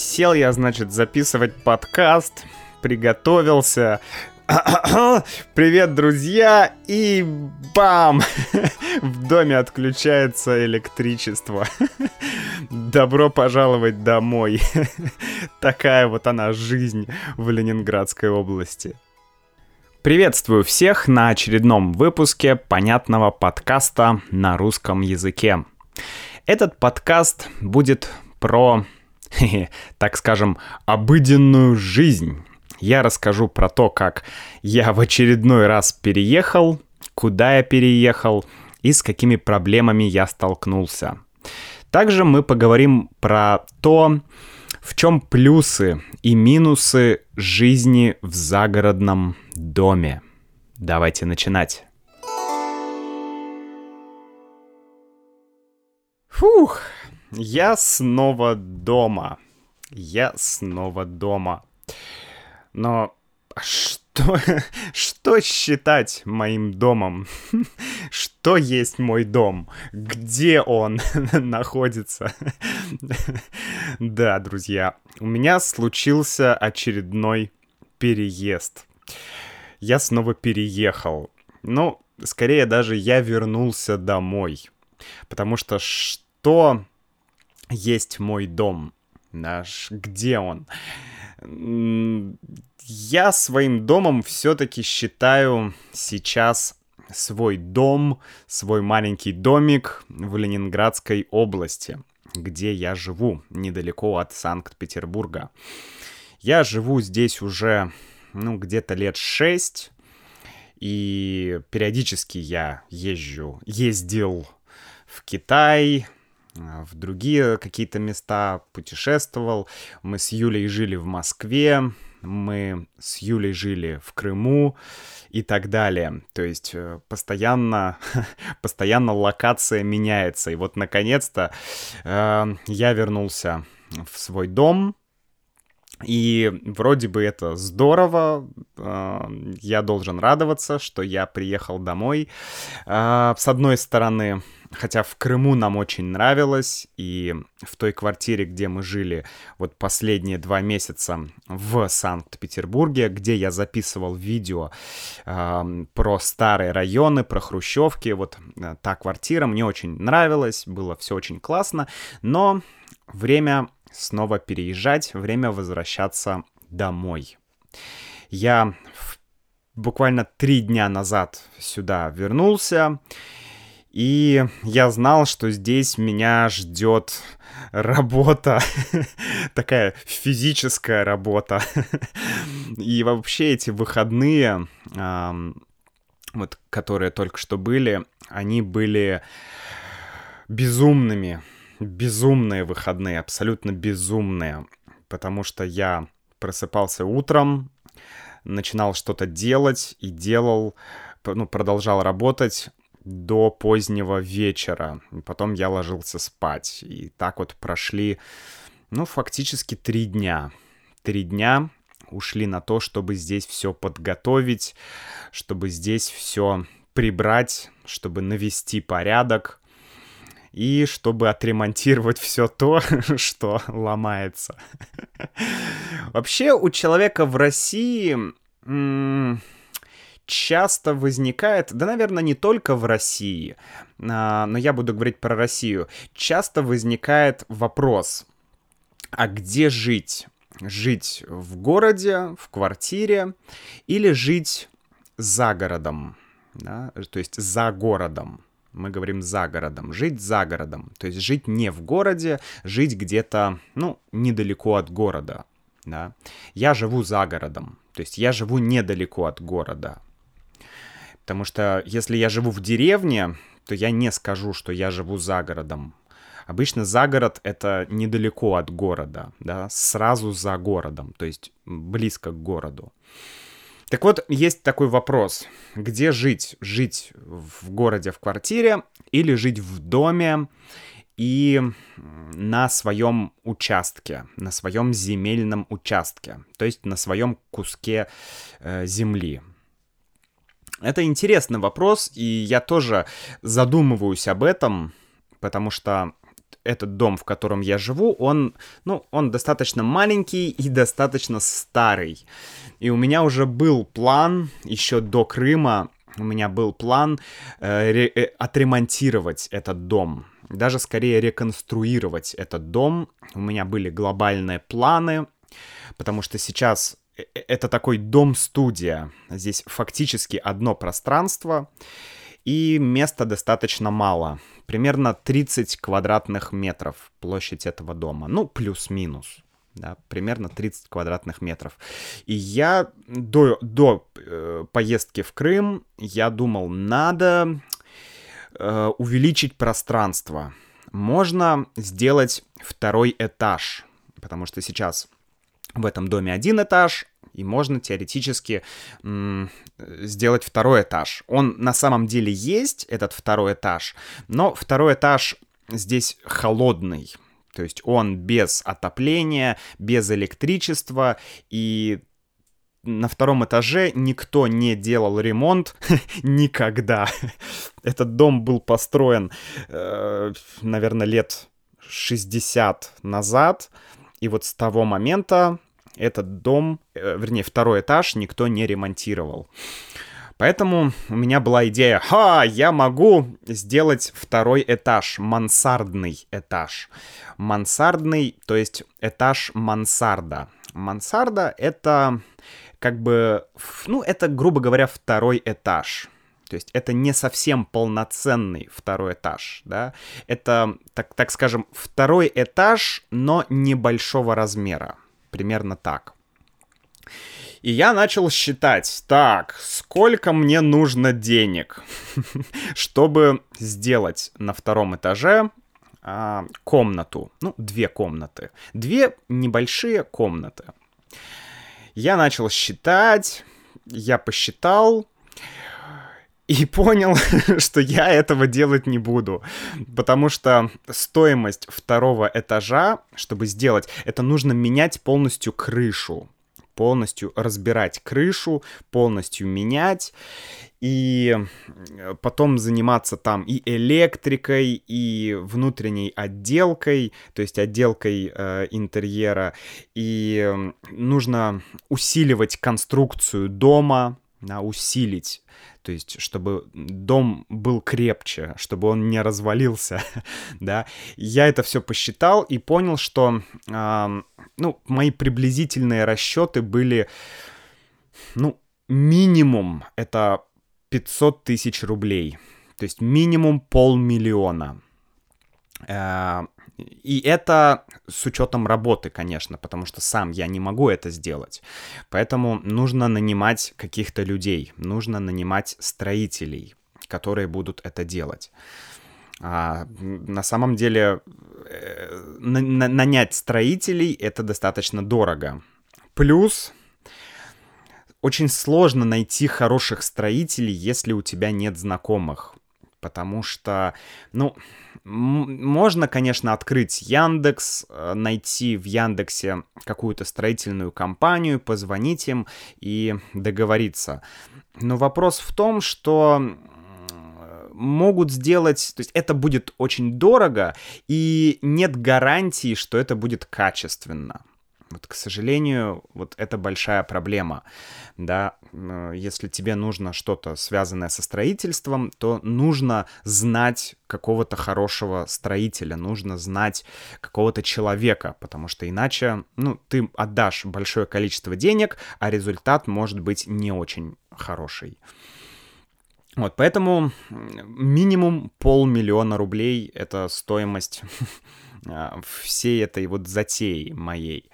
Сел я, значит, записывать подкаст, приготовился. Привет, друзья! И бам! В доме отключается электричество. Добро пожаловать домой. Такая вот она жизнь в Ленинградской области. Приветствую всех на очередном выпуске понятного подкаста на русском языке. Этот подкаст будет про так скажем, обыденную жизнь. Я расскажу про то, как я в очередной раз переехал, куда я переехал и с какими проблемами я столкнулся. Также мы поговорим про то, в чем плюсы и минусы жизни в загородном доме. Давайте начинать. Фух, я снова дома. Я снова дома. Но что, что считать моим домом? Что есть мой дом? Где он находится? Да, друзья, у меня случился очередной переезд. Я снова переехал. Ну, скорее даже я вернулся домой. Потому что что есть мой дом. Наш, где он? Я своим домом все-таки считаю сейчас свой дом, свой маленький домик в Ленинградской области, где я живу, недалеко от Санкт-Петербурга. Я живу здесь уже, ну, где-то лет шесть, и периодически я езжу, ездил в Китай, в другие какие-то места, путешествовал. Мы с Юлей жили в Москве, мы с Юлей жили в Крыму и так далее. То есть э, постоянно, постоянно локация меняется. И вот наконец-то э, я вернулся в свой дом. И вроде бы это здорово, э, я должен радоваться, что я приехал домой. Э, с одной стороны, Хотя в Крыму нам очень нравилось, и в той квартире, где мы жили вот последние два месяца в Санкт-Петербурге, где я записывал видео э, про старые районы, про хрущевки, вот э, та квартира мне очень нравилась, было все очень классно, но время снова переезжать, время возвращаться домой. Я буквально три дня назад сюда вернулся, и я знал, что здесь меня ждет работа, такая физическая работа. И вообще эти выходные, вот, которые только что были, они были безумными, безумные выходные, абсолютно безумные, потому что я просыпался утром, начинал что-то делать и делал, ну, продолжал работать, до позднего вечера. Потом я ложился спать. И так вот прошли, ну, фактически три дня. Три дня ушли на то, чтобы здесь все подготовить, чтобы здесь все прибрать, чтобы навести порядок и чтобы отремонтировать все то, что ломается. Вообще у человека в России часто возникает, да, наверное, не только в России, а, но я буду говорить про Россию, часто возникает вопрос, а где жить? Жить в городе, в квартире или жить за городом, да? то есть за городом. Мы говорим за городом, жить за городом, то есть жить не в городе, жить где-то, ну, недалеко от города, да. Я живу за городом, то есть я живу недалеко от города, Потому что если я живу в деревне, то я не скажу, что я живу за городом. Обычно за город это недалеко от города, да, сразу за городом, то есть близко к городу. Так вот, есть такой вопрос. Где жить? Жить в городе, в квартире или жить в доме и на своем участке, на своем земельном участке, то есть на своем куске э, земли. Это интересный вопрос, и я тоже задумываюсь об этом, потому что этот дом, в котором я живу, он, ну, он достаточно маленький и достаточно старый. И у меня уже был план еще до Крыма, у меня был план э, ре, э, отремонтировать этот дом. Даже скорее реконструировать этот дом. У меня были глобальные планы, потому что сейчас это такой дом-студия. Здесь фактически одно пространство, и места достаточно мало. Примерно 30 квадратных метров площадь этого дома. Ну, плюс-минус. Да, примерно 30 квадратных метров. И я до, до э, поездки в Крым, я думал, надо э, увеличить пространство. Можно сделать второй этаж, потому что сейчас в этом доме один этаж, и можно теоретически сделать второй этаж. Он на самом деле есть, этот второй этаж, но второй этаж здесь холодный. То есть он без отопления, без электричества, и на втором этаже никто не делал ремонт никогда. Этот дом был построен, э, наверное, лет 60 назад. И вот с того момента этот дом, э, вернее, второй этаж никто не ремонтировал. Поэтому у меня была идея, ха, я могу сделать второй этаж, мансардный этаж. Мансардный, то есть этаж мансарда. Мансарда — это как бы, ну, это, грубо говоря, второй этаж. То есть это не совсем полноценный второй этаж, да. Это, так, так скажем, второй этаж, но небольшого размера. Примерно так. И я начал считать, так, сколько мне нужно денег, чтобы сделать на втором этаже а, комнату, ну, две комнаты, две небольшие комнаты. Я начал считать, я посчитал, и понял, что я этого делать не буду. Потому что стоимость второго этажа, чтобы сделать, это нужно менять полностью крышу. Полностью разбирать крышу, полностью менять и потом заниматься там и электрикой, и внутренней отделкой, то есть отделкой э, интерьера, и нужно усиливать конструкцию дома, да, усилить то есть чтобы дом был крепче, чтобы он не развалился, да. Я это все посчитал и понял, что, э, ну, мои приблизительные расчеты были, ну, минимум это 500 тысяч рублей, то есть минимум полмиллиона. Э, и это с учетом работы, конечно, потому что сам я не могу это сделать. Поэтому нужно нанимать каких-то людей, нужно нанимать строителей, которые будут это делать. А, на самом деле э, на, на, нанять строителей это достаточно дорого. Плюс очень сложно найти хороших строителей, если у тебя нет знакомых. Потому что, ну, можно, конечно, открыть Яндекс, э, найти в Яндексе какую-то строительную компанию, позвонить им и договориться. Но вопрос в том, что могут сделать, то есть это будет очень дорого, и нет гарантии, что это будет качественно. Вот, к сожалению, вот это большая проблема, да, если тебе нужно что-то связанное со строительством, то нужно знать какого-то хорошего строителя, нужно знать какого-то человека, потому что иначе, ну, ты отдашь большое количество денег, а результат может быть не очень хороший. Вот, поэтому минимум полмиллиона рублей — это стоимость всей этой вот затеи моей.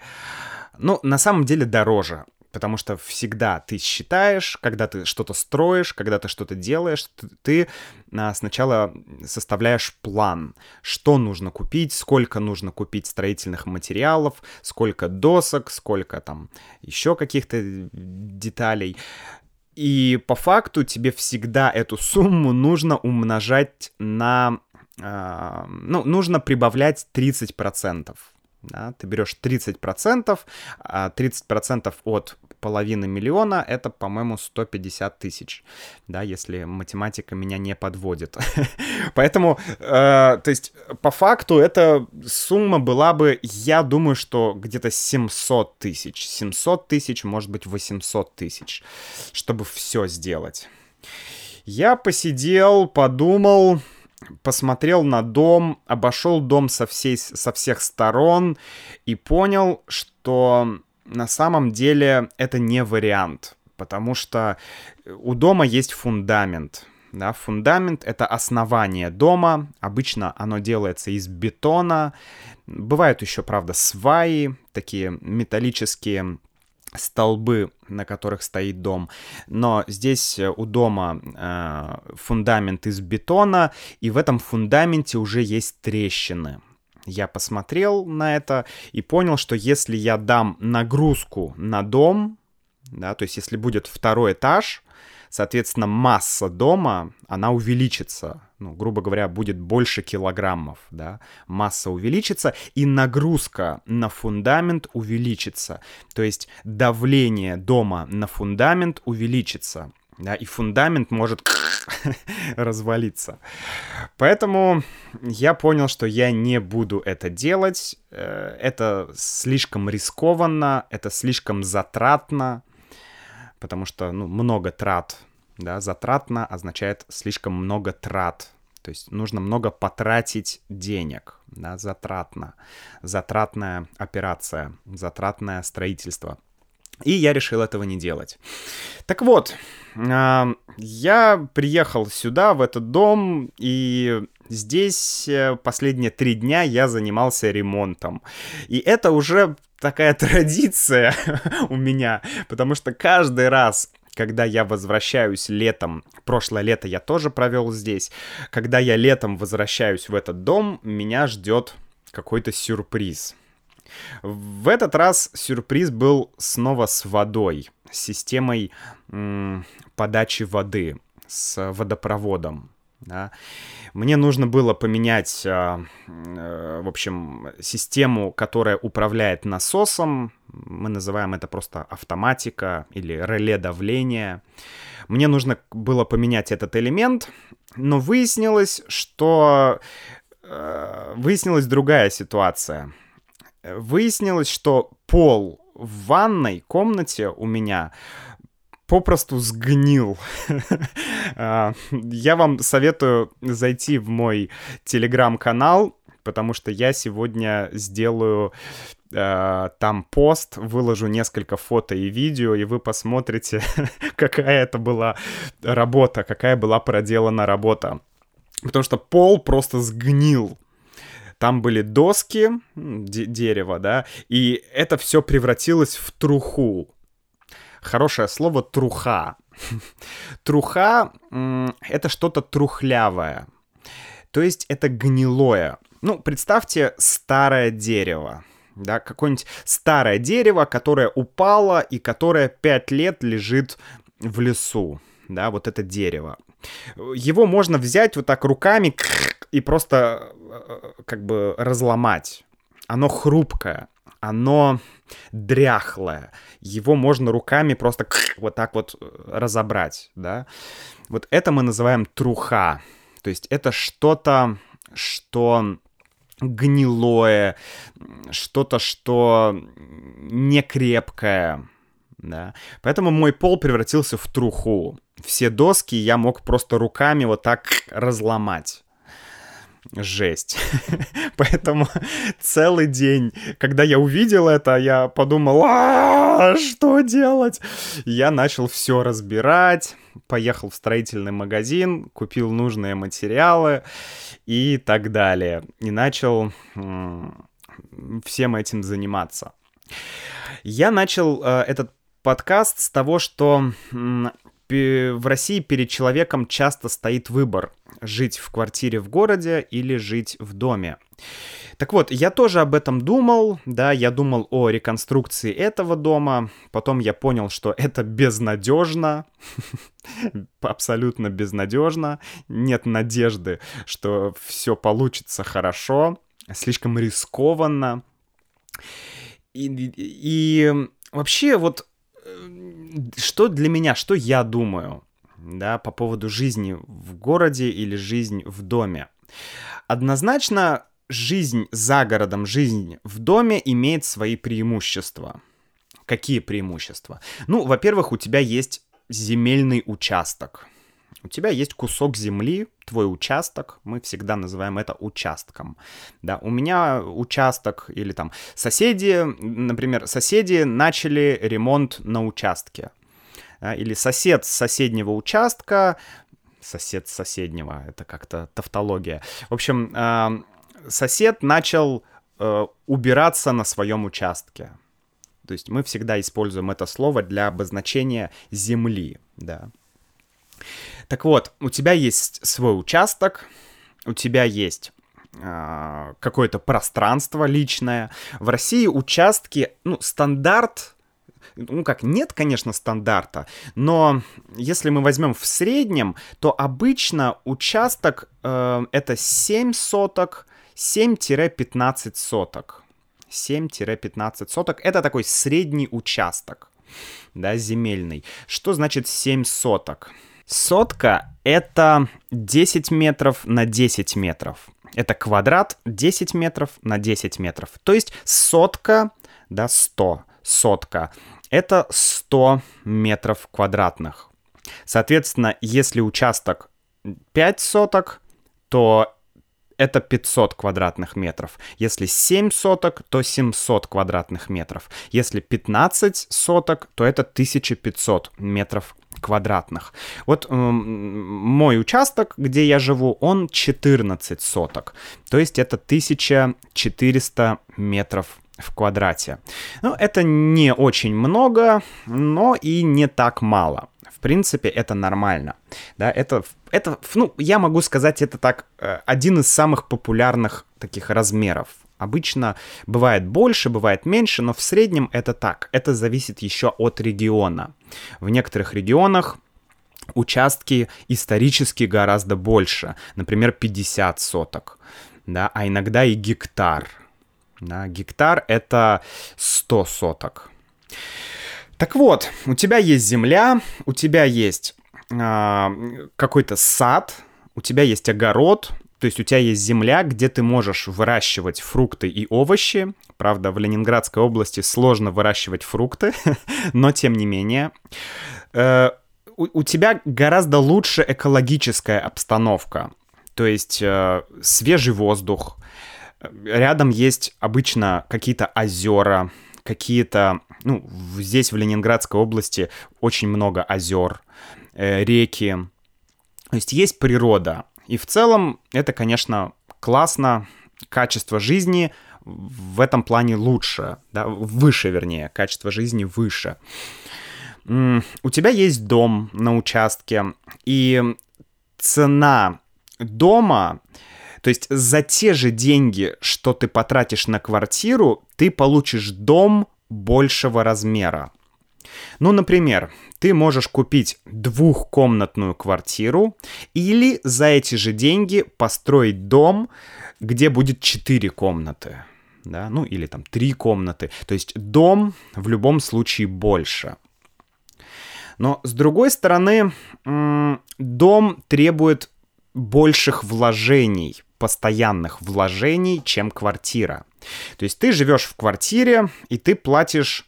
Ну, на самом деле дороже, потому что всегда ты считаешь, когда ты что-то строишь, когда ты что-то делаешь, ты а, сначала составляешь план, что нужно купить, сколько нужно купить строительных материалов, сколько досок, сколько там еще каких-то деталей. И по факту тебе всегда эту сумму нужно умножать на а, ну, нужно прибавлять 30%. Да, ты берешь 30%, а 30% от половиной миллиона — это, по-моему, 150 тысяч, да, если математика меня не подводит. Поэтому, э, то есть, по факту, эта сумма была бы, я думаю, что где-то 700 тысяч. 700 тысяч, может быть, 800 тысяч, чтобы все сделать. Я посидел, подумал, посмотрел на дом, обошел дом со, всей, со всех сторон и понял, что на самом деле это не вариант, потому что у дома есть фундамент. Да, фундамент — это основание дома. Обычно оно делается из бетона. Бывают еще, правда, сваи, такие металлические столбы, на которых стоит дом. Но здесь э, у дома э, фундамент из бетона, и в этом фундаменте уже есть трещины. Я посмотрел на это и понял, что если я дам нагрузку на дом, да, то есть если будет второй этаж, соответственно, масса дома, она увеличится, ну, грубо говоря, будет больше килограммов, да, масса увеличится, и нагрузка на фундамент увеличится, то есть давление дома на фундамент увеличится, да, и фундамент может развалиться. Поэтому я понял, что я не буду это делать, э, это слишком рискованно, это слишком затратно, потому что, ну, много трат, да, затратно означает слишком много трат, то есть нужно много потратить денег, да, затратно, затратная операция, затратное строительство. И я решил этого не делать. Так вот, я приехал сюда, в этот дом, и здесь э, последние три дня я занимался ремонтом. И это уже такая традиция у меня, потому что каждый раз, когда я возвращаюсь летом, прошлое лето я тоже провел здесь, когда я летом возвращаюсь в этот дом, меня ждет какой-то сюрприз. В этот раз сюрприз был снова с водой, с системой подачи воды, с водопроводом. Да. Мне нужно было поменять, э, э, в общем, систему, которая управляет насосом. Мы называем это просто автоматика или реле давления. Мне нужно было поменять этот элемент, но выяснилось, что э, выяснилась другая ситуация. Выяснилось, что пол в ванной комнате у меня попросту сгнил. А, я вам советую зайти в мой телеграм-канал, потому что я сегодня сделаю э, там пост, выложу несколько фото и видео, и вы посмотрите, какая это была работа, какая была проделана работа. Потому что пол просто сгнил. Там были доски, дерево, да, и это все превратилось в труху хорошее слово труха. Труха — это что-то трухлявое. То есть это гнилое. Ну, представьте старое дерево. Да, какое-нибудь старое дерево, которое упало и которое пять лет лежит в лесу. Да, вот это дерево. Его можно взять вот так руками и просто э, как бы разломать. Оно хрупкое оно дряхлое. Его можно руками просто вот так вот э, разобрать, да. Вот это мы называем труха. То есть это что-то, что гнилое, что-то, что не крепкое, да. Поэтому мой пол превратился в труху. Все доски я мог просто руками вот так разломать жесть. Поэтому целый день, когда я увидел это, я подумал, а что делать? Я начал все разбирать, поехал в строительный магазин, купил нужные материалы и так далее. И начал всем этим заниматься. Я начал э, этот подкаст с того, что в России перед человеком часто стоит выбор жить в квартире в городе или жить в доме. Так вот, я тоже об этом думал, да, я думал о реконструкции этого дома, потом я понял, что это безнадежно, абсолютно безнадежно, нет надежды, что все получится хорошо, слишком рискованно. И, и вообще вот что для меня, что я думаю, да, по поводу жизни в городе или жизнь в доме? Однозначно, жизнь за городом, жизнь в доме имеет свои преимущества. Какие преимущества? Ну, во-первых, у тебя есть земельный участок. У тебя есть кусок земли, твой участок, мы всегда называем это участком. Да, у меня участок или там соседи, например, соседи начали ремонт на участке. Да, или сосед с соседнего участка, сосед с соседнего, это как-то тавтология. В общем, э, сосед начал э, убираться на своем участке. То есть мы всегда используем это слово для обозначения земли, да. Так вот, у тебя есть свой участок, у тебя есть э, какое-то пространство личное. В России участки, ну, стандарт ну как, нет, конечно, стандарта, но если мы возьмем в среднем, то обычно участок э, это 7 соток, 7-15 соток. 7-15 соток. Это такой средний участок, да, земельный. Что значит 7 соток? Сотка — это 10 метров на 10 метров. Это квадрат 10 метров на 10 метров. То есть сотка, да, 100, сотка. Это 100 метров квадратных. Соответственно, если участок 5 соток, то это 500 квадратных метров. Если 7 соток, то 700 квадратных метров. Если 15 соток, то это 1500 метров квадратных. Вот э, мой участок, где я живу, он 14 соток. То есть это 1400 метров в квадрате. Ну, это не очень много, но и не так мало. В принципе, это нормально. Да, это, это, ну, я могу сказать, это так, э, один из самых популярных таких размеров. Обычно бывает больше, бывает меньше, но в среднем это так. Это зависит еще от региона. В некоторых регионах участки исторически гораздо больше. Например, 50 соток. Да, а иногда и гектар. Да, гектар — это 100 соток. Так вот, у тебя есть земля, у тебя есть э, какой-то сад, у тебя есть огород, то есть у тебя есть земля, где ты можешь выращивать фрукты и овощи. Правда, в Ленинградской области сложно выращивать фрукты, но тем не менее. Э, у, тебя гораздо лучше экологическая обстановка. То есть э, свежий воздух. Рядом есть обычно какие-то озера, какие-то, ну, здесь в Ленинградской области очень много озер, э, реки. То есть есть природа. И в целом это, конечно, классно, качество жизни в этом плане лучше, да, выше, вернее, качество жизни выше. У тебя есть дом на участке, и цена дома то есть за те же деньги, что ты потратишь на квартиру, ты получишь дом большего размера. Ну, например, ты можешь купить двухкомнатную квартиру или за эти же деньги построить дом, где будет четыре комнаты. Да, ну или там три комнаты. То есть дом в любом случае больше. Но с другой стороны, дом требует больших вложений, постоянных вложений, чем квартира. То есть ты живешь в квартире, и ты платишь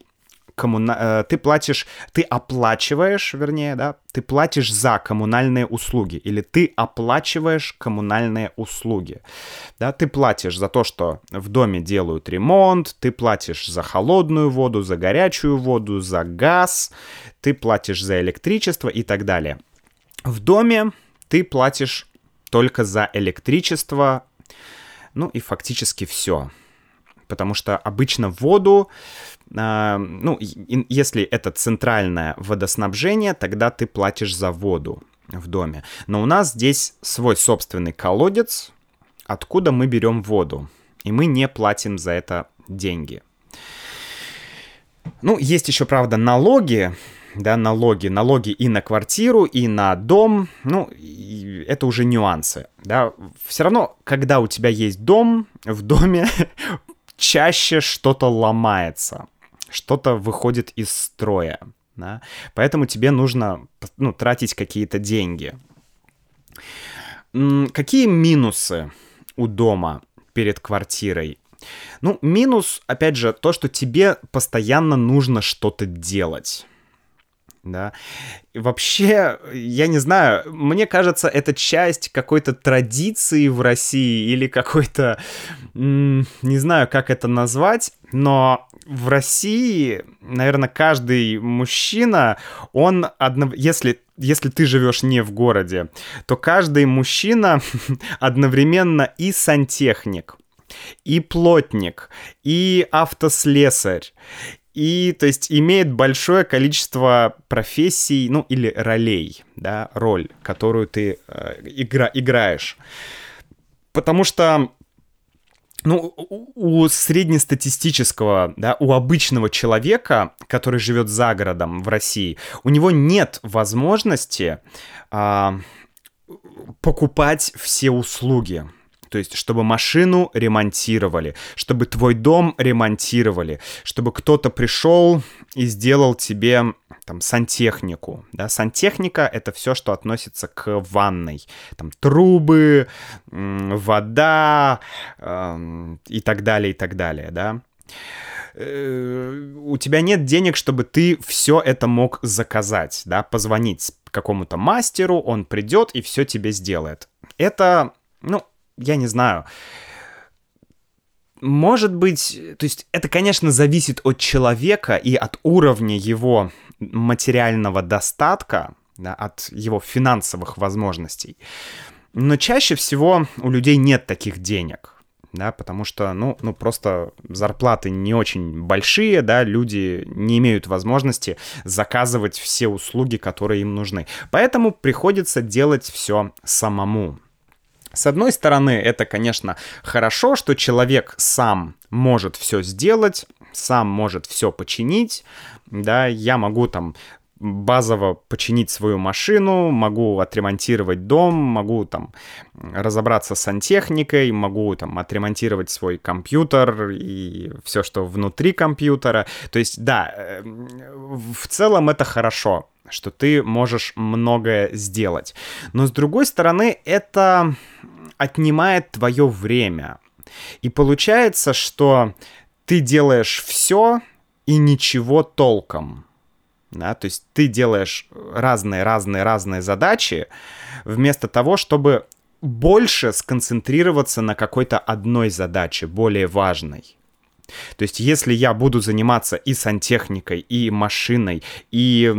коммуна... Э, ты платишь, ты оплачиваешь, вернее, да, ты платишь за коммунальные услуги, или ты оплачиваешь коммунальные услуги, да, ты платишь за то, что в доме делают ремонт, ты платишь за холодную воду, за горячую воду, за газ, ты платишь за электричество и так далее. В доме ты платишь только за электричество, ну и фактически все. Потому что обычно воду, э, ну, и, если это центральное водоснабжение, тогда ты платишь за воду в доме. Но у нас здесь свой собственный колодец, откуда мы берем воду. И мы не платим за это деньги. Ну, есть еще, правда, налоги, да, налоги, налоги и на квартиру, и на дом, ну, это уже нюансы, да. Все равно, когда у тебя есть дом, в доме чаще что-то ломается, что-то выходит из строя, Да? Поэтому тебе нужно ну, тратить какие-то деньги. Какие минусы у дома перед квартирой? Ну, минус, опять же, то, что тебе постоянно нужно что-то делать да. И вообще, я не знаю, мне кажется, это часть какой-то традиции в России или какой-то, не знаю, как это назвать, но в России, наверное, каждый мужчина, он, одно... если если ты живешь не в городе, то каждый мужчина одновременно и сантехник, и плотник, и автослесарь, и, то есть, имеет большое количество профессий, ну, или ролей, да, роль, которую ты э, игра, играешь. Потому что ну, у среднестатистического, да, у обычного человека, который живет за городом в России, у него нет возможности а, покупать все услуги. То есть, чтобы машину ремонтировали, чтобы твой дом ремонтировали, чтобы кто-то пришел и сделал тебе там сантехнику. Да? Сантехника — это все, что относится к ванной. Там трубы, вода э, и так далее, и так далее, да э, у тебя нет денег, чтобы ты все это мог заказать, да, позвонить какому-то мастеру, он придет и все тебе сделает. Это, ну, я не знаю. Может быть, то есть это, конечно, зависит от человека и от уровня его материального достатка, да, от его финансовых возможностей. Но чаще всего у людей нет таких денег, да, потому что, ну, ну, просто зарплаты не очень большие, да, люди не имеют возможности заказывать все услуги, которые им нужны. Поэтому приходится делать все самому. С одной стороны, это, конечно, хорошо, что человек сам может все сделать, сам может все починить, да, я могу там базово починить свою машину, могу отремонтировать дом, могу там разобраться с сантехникой, могу там отремонтировать свой компьютер и все, что внутри компьютера. То есть, да, э, в целом это хорошо, что ты можешь многое сделать. Но с другой стороны, это отнимает твое время. И получается, что ты делаешь все и ничего толком. Да, то есть ты делаешь разные, разные, разные задачи, вместо того, чтобы больше сконцентрироваться на какой-то одной задаче, более важной. То есть, если я буду заниматься и сантехникой, и машиной, и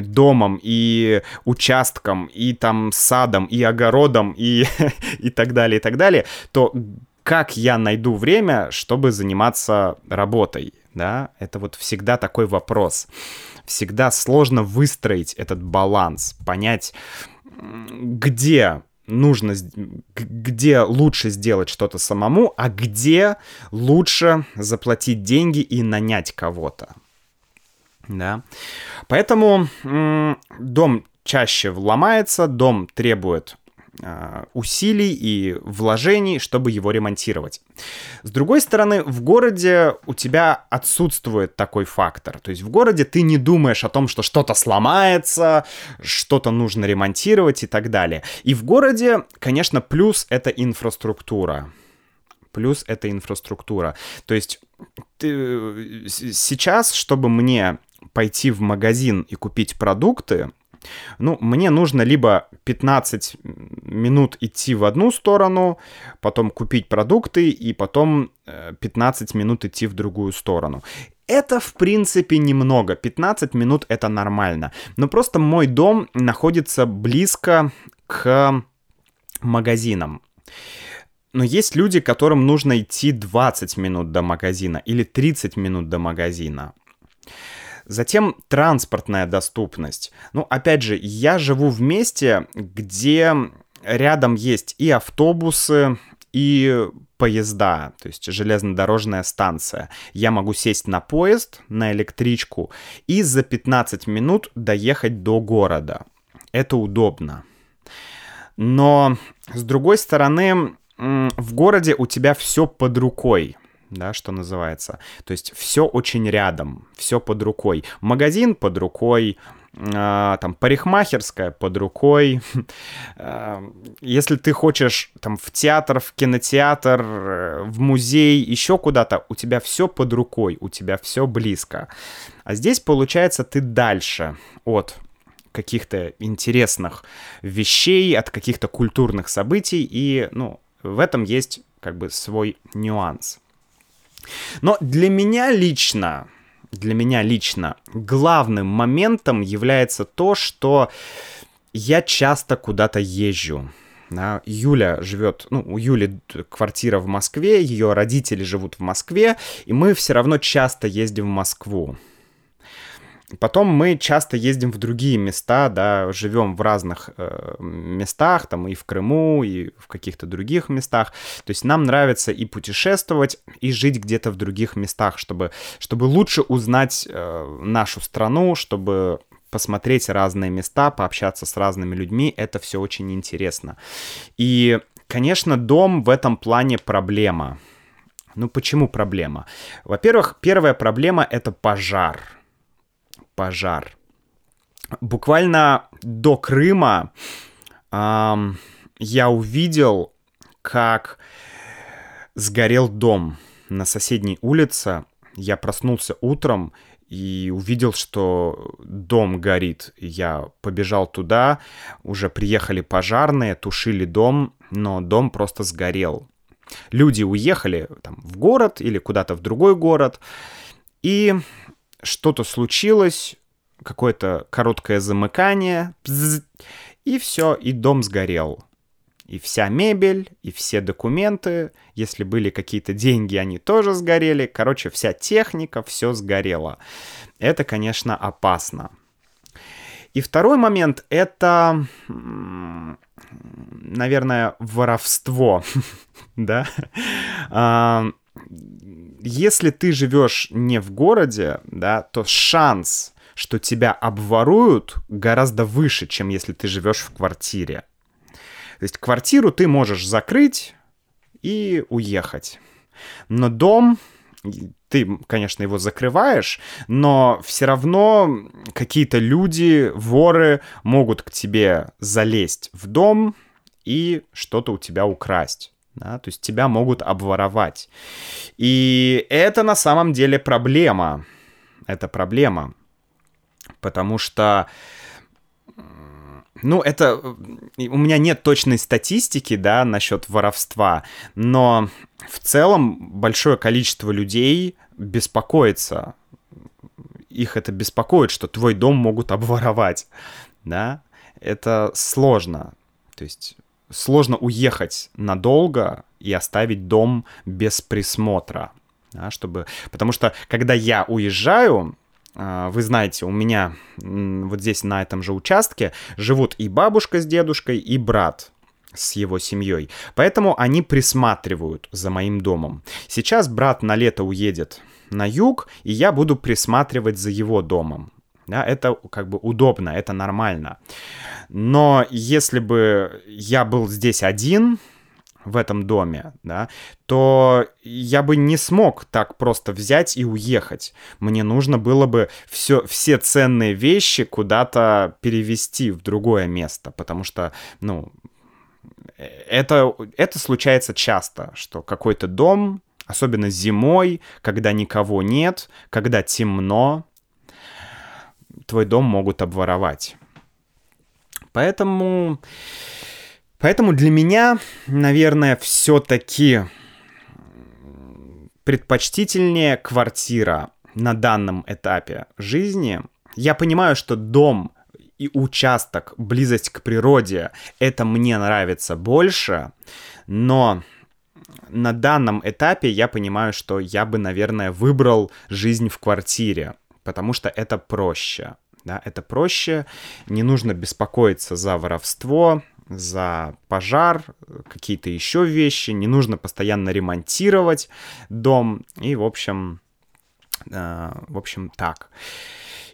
домом, и участком, и там садом, и огородом, и, и так далее, и так далее, то как я найду время, чтобы заниматься работой? Да, это вот всегда такой вопрос. Всегда сложно выстроить этот баланс, понять, где нужно, где лучше сделать что-то самому, а где лучше заплатить деньги и нанять кого-то. Да. Поэтому дом чаще ломается, дом требует усилий и вложений, чтобы его ремонтировать. С другой стороны, в городе у тебя отсутствует такой фактор. То есть в городе ты не думаешь о том, что что-то сломается, что-то нужно ремонтировать и так далее. И в городе, конечно, плюс это инфраструктура. Плюс это инфраструктура. То есть ты, сейчас, чтобы мне пойти в магазин и купить продукты, ну, мне нужно либо 15 минут идти в одну сторону, потом купить продукты и потом 15 э, минут идти в другую сторону. Это, в принципе, немного. 15 минут это нормально. Но просто мой дом находится близко к магазинам. Но есть люди, которым нужно идти 20 минут до магазина или 30 минут до магазина. Затем транспортная доступность. Ну, опять же, я живу в месте, где рядом есть и автобусы, и поезда, то есть железнодорожная станция. Я могу сесть на поезд, на электричку и за 15 минут доехать до города. Это удобно. Но, с другой стороны, в городе у тебя все под рукой да, что называется. То есть все очень рядом, все под рукой. Магазин под рукой, а, там парикмахерская под рукой. А, если ты хочешь там в театр, в кинотеатр, э, в музей, еще куда-то, у тебя все под рукой, у тебя все близко. А здесь, получается, ты дальше от каких-то интересных вещей, от каких-то культурных событий, и, ну, в этом есть как бы свой нюанс. Но для меня лично, для меня лично главным моментом является то, что я часто куда-то езжу. Да, Юля живет, ну, у Юли квартира в Москве, ее родители живут в Москве, и мы все равно часто ездим в Москву. Потом мы часто ездим в другие места, да, живем в разных э, местах, там и в Крыму, и в каких-то других местах. То есть нам нравится и путешествовать, и жить где-то в других местах, чтобы, чтобы лучше узнать э, нашу страну, чтобы посмотреть разные места, пообщаться с разными людьми. Это все очень интересно. И, конечно, дом в этом плане проблема. Ну почему проблема? Во-первых, первая проблема это пожар пожар. Буквально до Крыма эм, я увидел, как сгорел дом на соседней улице. Я проснулся утром и увидел, что дом горит. Я побежал туда, уже приехали пожарные, тушили дом, но дом просто сгорел. Люди уехали там, в город или куда-то в другой город, и что-то случилось, какое-то короткое замыкание, и все, и дом сгорел. И вся мебель, и все документы, если были какие-то деньги, они тоже сгорели. Короче, вся техника, все сгорело. Это, конечно, опасно. И второй момент — это, наверное, воровство, да? Если ты живешь не в городе, да, то шанс, что тебя обворуют, гораздо выше, чем если ты живешь в квартире. То есть квартиру ты можешь закрыть и уехать. Но дом, ты, конечно, его закрываешь, но все равно какие-то люди, воры могут к тебе залезть в дом и что-то у тебя украсть да, то есть тебя могут обворовать. И это на самом деле проблема. Это проблема. Потому что ну, это... У меня нет точной статистики, да, насчет воровства, но в целом большое количество людей беспокоится. Их это беспокоит, что твой дом могут обворовать, да. Это сложно. То есть сложно уехать надолго и оставить дом без присмотра. Да, чтобы... Потому что, когда я уезжаю, а, вы знаете, у меня вот здесь на этом же участке живут и бабушка с дедушкой, и брат с его семьей. Поэтому они присматривают за моим домом. Сейчас брат на лето уедет на юг, и я буду присматривать за его домом. Да, это как бы удобно, это нормально. Но если бы я был здесь один, в этом доме, да, то я бы не смог так просто взять и уехать. Мне нужно было бы все, все ценные вещи куда-то перевести в другое место, потому что, ну, это, это случается часто, что какой-то дом, особенно зимой, когда никого нет, когда темно, твой дом могут обворовать. Поэтому... Поэтому для меня, наверное, все-таки предпочтительнее квартира на данном этапе жизни. Я понимаю, что дом и участок, близость к природе, это мне нравится больше, но на данном этапе я понимаю, что я бы, наверное, выбрал жизнь в квартире, потому что это проще. Да, это проще, не нужно беспокоиться за воровство, за пожар, какие-то еще вещи, не нужно постоянно ремонтировать дом, и, в общем, э, в общем, так.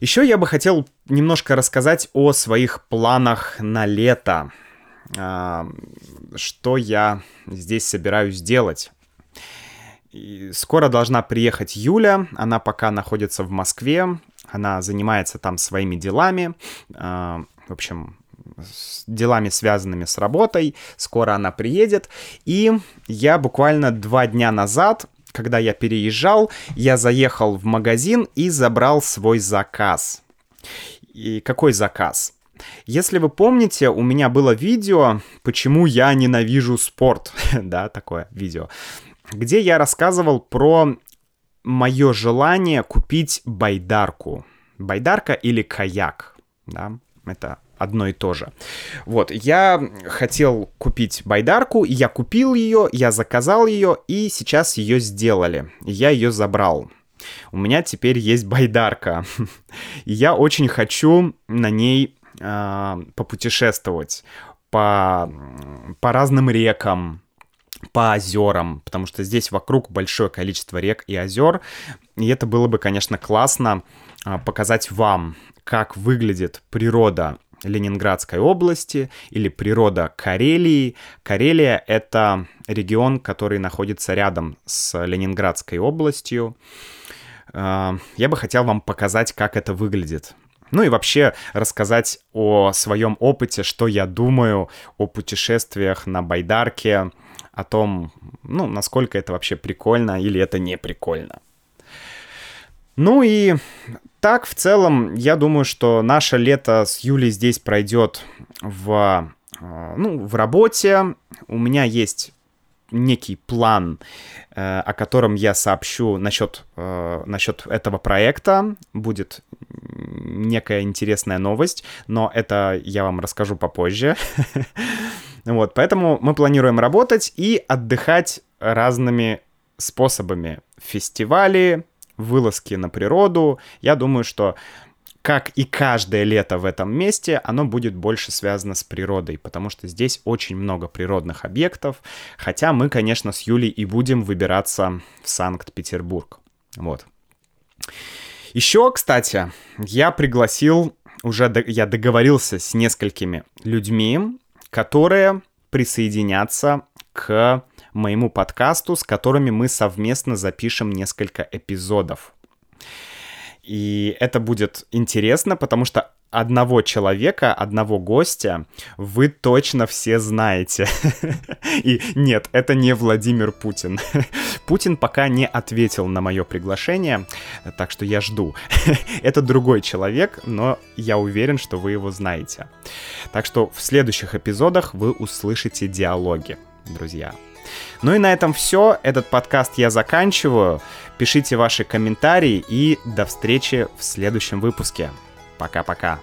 Еще я бы хотел немножко рассказать о своих планах на лето, э, что я здесь собираюсь делать. Скоро должна приехать Юля, она пока находится в Москве, она занимается там своими делами, э, в общем, с делами, связанными с работой. Скоро она приедет. И я буквально два дня назад, когда я переезжал, я заехал в магазин и забрал свой заказ. И какой заказ? Если вы помните, у меня было видео «Почему я ненавижу спорт», да, такое видео, где я рассказывал про мое желание купить байдарку. Байдарка или каяк, да, это одно и то же. Вот, я хотел купить байдарку, я купил ее, я заказал ее, и сейчас ее сделали. Я ее забрал. У меня теперь есть байдарка. И я очень хочу на ней э, попутешествовать по, по разным рекам, по озерам, потому что здесь вокруг большое количество рек и озер, и это было бы, конечно, классно э, показать вам, как выглядит природа Ленинградской области или природа Карелии. Карелия — это регион, который находится рядом с Ленинградской областью. А, я бы хотел вам показать, как это выглядит. Ну и вообще рассказать о своем опыте, что я думаю о путешествиях на байдарке, о том, ну, насколько это вообще прикольно или это не прикольно. Ну и так, в целом, я думаю, что наше лето с Юлей здесь пройдет в, э, ну, в работе. У меня есть некий план, э, о котором я сообщу насчет, э, насчет этого проекта. Будет некая интересная новость, но это я вам расскажу попозже. Вот, поэтому мы планируем работать и отдыхать разными способами. Фестивали, вылазки на природу. Я думаю, что как и каждое лето в этом месте, оно будет больше связано с природой, потому что здесь очень много природных объектов, хотя мы, конечно, с Юлей и будем выбираться в Санкт-Петербург. Вот. Еще, кстати, я пригласил, уже я договорился с несколькими людьми, которые присоединятся к моему подкасту, с которыми мы совместно запишем несколько эпизодов. И это будет интересно, потому что одного человека, одного гостя вы точно все знаете. И нет, это не Владимир Путин. Путин пока не ответил на мое приглашение, так что я жду. это другой человек, но я уверен, что вы его знаете. Так что в следующих эпизодах вы услышите диалоги, друзья. Ну и на этом все. Этот подкаст я заканчиваю. Пишите ваши комментарии и до встречи в следующем выпуске. Пока-пока.